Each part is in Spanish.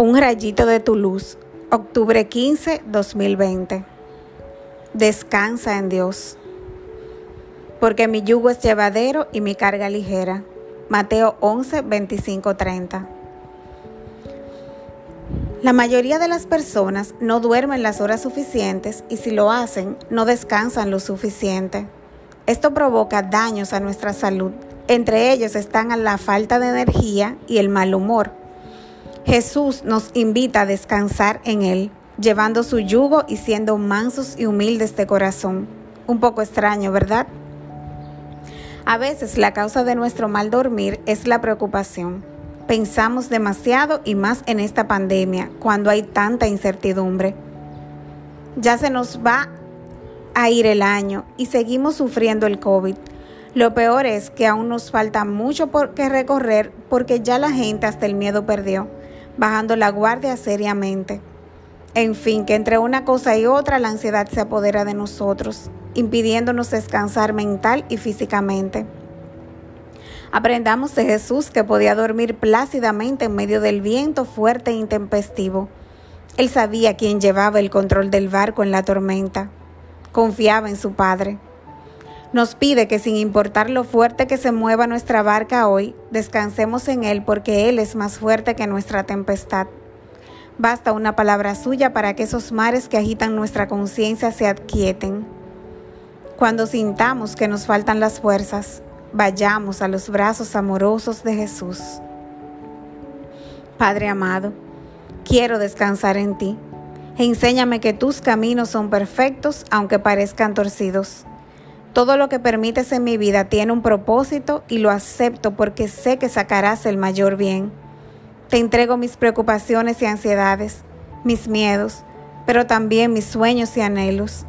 Un rayito de tu luz, octubre 15, 2020. Descansa en Dios, porque mi yugo es llevadero y mi carga ligera. Mateo 11, 25, 30. La mayoría de las personas no duermen las horas suficientes y si lo hacen, no descansan lo suficiente. Esto provoca daños a nuestra salud. Entre ellos están la falta de energía y el mal humor. Jesús nos invita a descansar en Él, llevando su yugo y siendo mansos y humildes de corazón. Un poco extraño, ¿verdad? A veces la causa de nuestro mal dormir es la preocupación. Pensamos demasiado y más en esta pandemia, cuando hay tanta incertidumbre. Ya se nos va a ir el año y seguimos sufriendo el COVID. Lo peor es que aún nos falta mucho por que recorrer porque ya la gente hasta el miedo perdió bajando la guardia seriamente. En fin, que entre una cosa y otra la ansiedad se apodera de nosotros, impidiéndonos descansar mental y físicamente. Aprendamos de Jesús que podía dormir plácidamente en medio del viento fuerte e intempestivo. Él sabía quién llevaba el control del barco en la tormenta. Confiaba en su Padre. Nos pide que sin importar lo fuerte que se mueva nuestra barca hoy, descansemos en Él porque Él es más fuerte que nuestra tempestad. Basta una palabra suya para que esos mares que agitan nuestra conciencia se adquieten. Cuando sintamos que nos faltan las fuerzas, vayamos a los brazos amorosos de Jesús. Padre amado, quiero descansar en ti. Enséñame que tus caminos son perfectos aunque parezcan torcidos todo lo que permites en mi vida tiene un propósito y lo acepto porque sé que sacarás el mayor bien. Te entrego mis preocupaciones y ansiedades, mis miedos, pero también mis sueños y anhelos.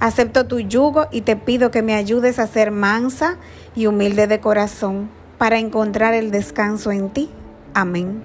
Acepto tu yugo y te pido que me ayudes a ser mansa y humilde de corazón para encontrar el descanso en ti. Amén.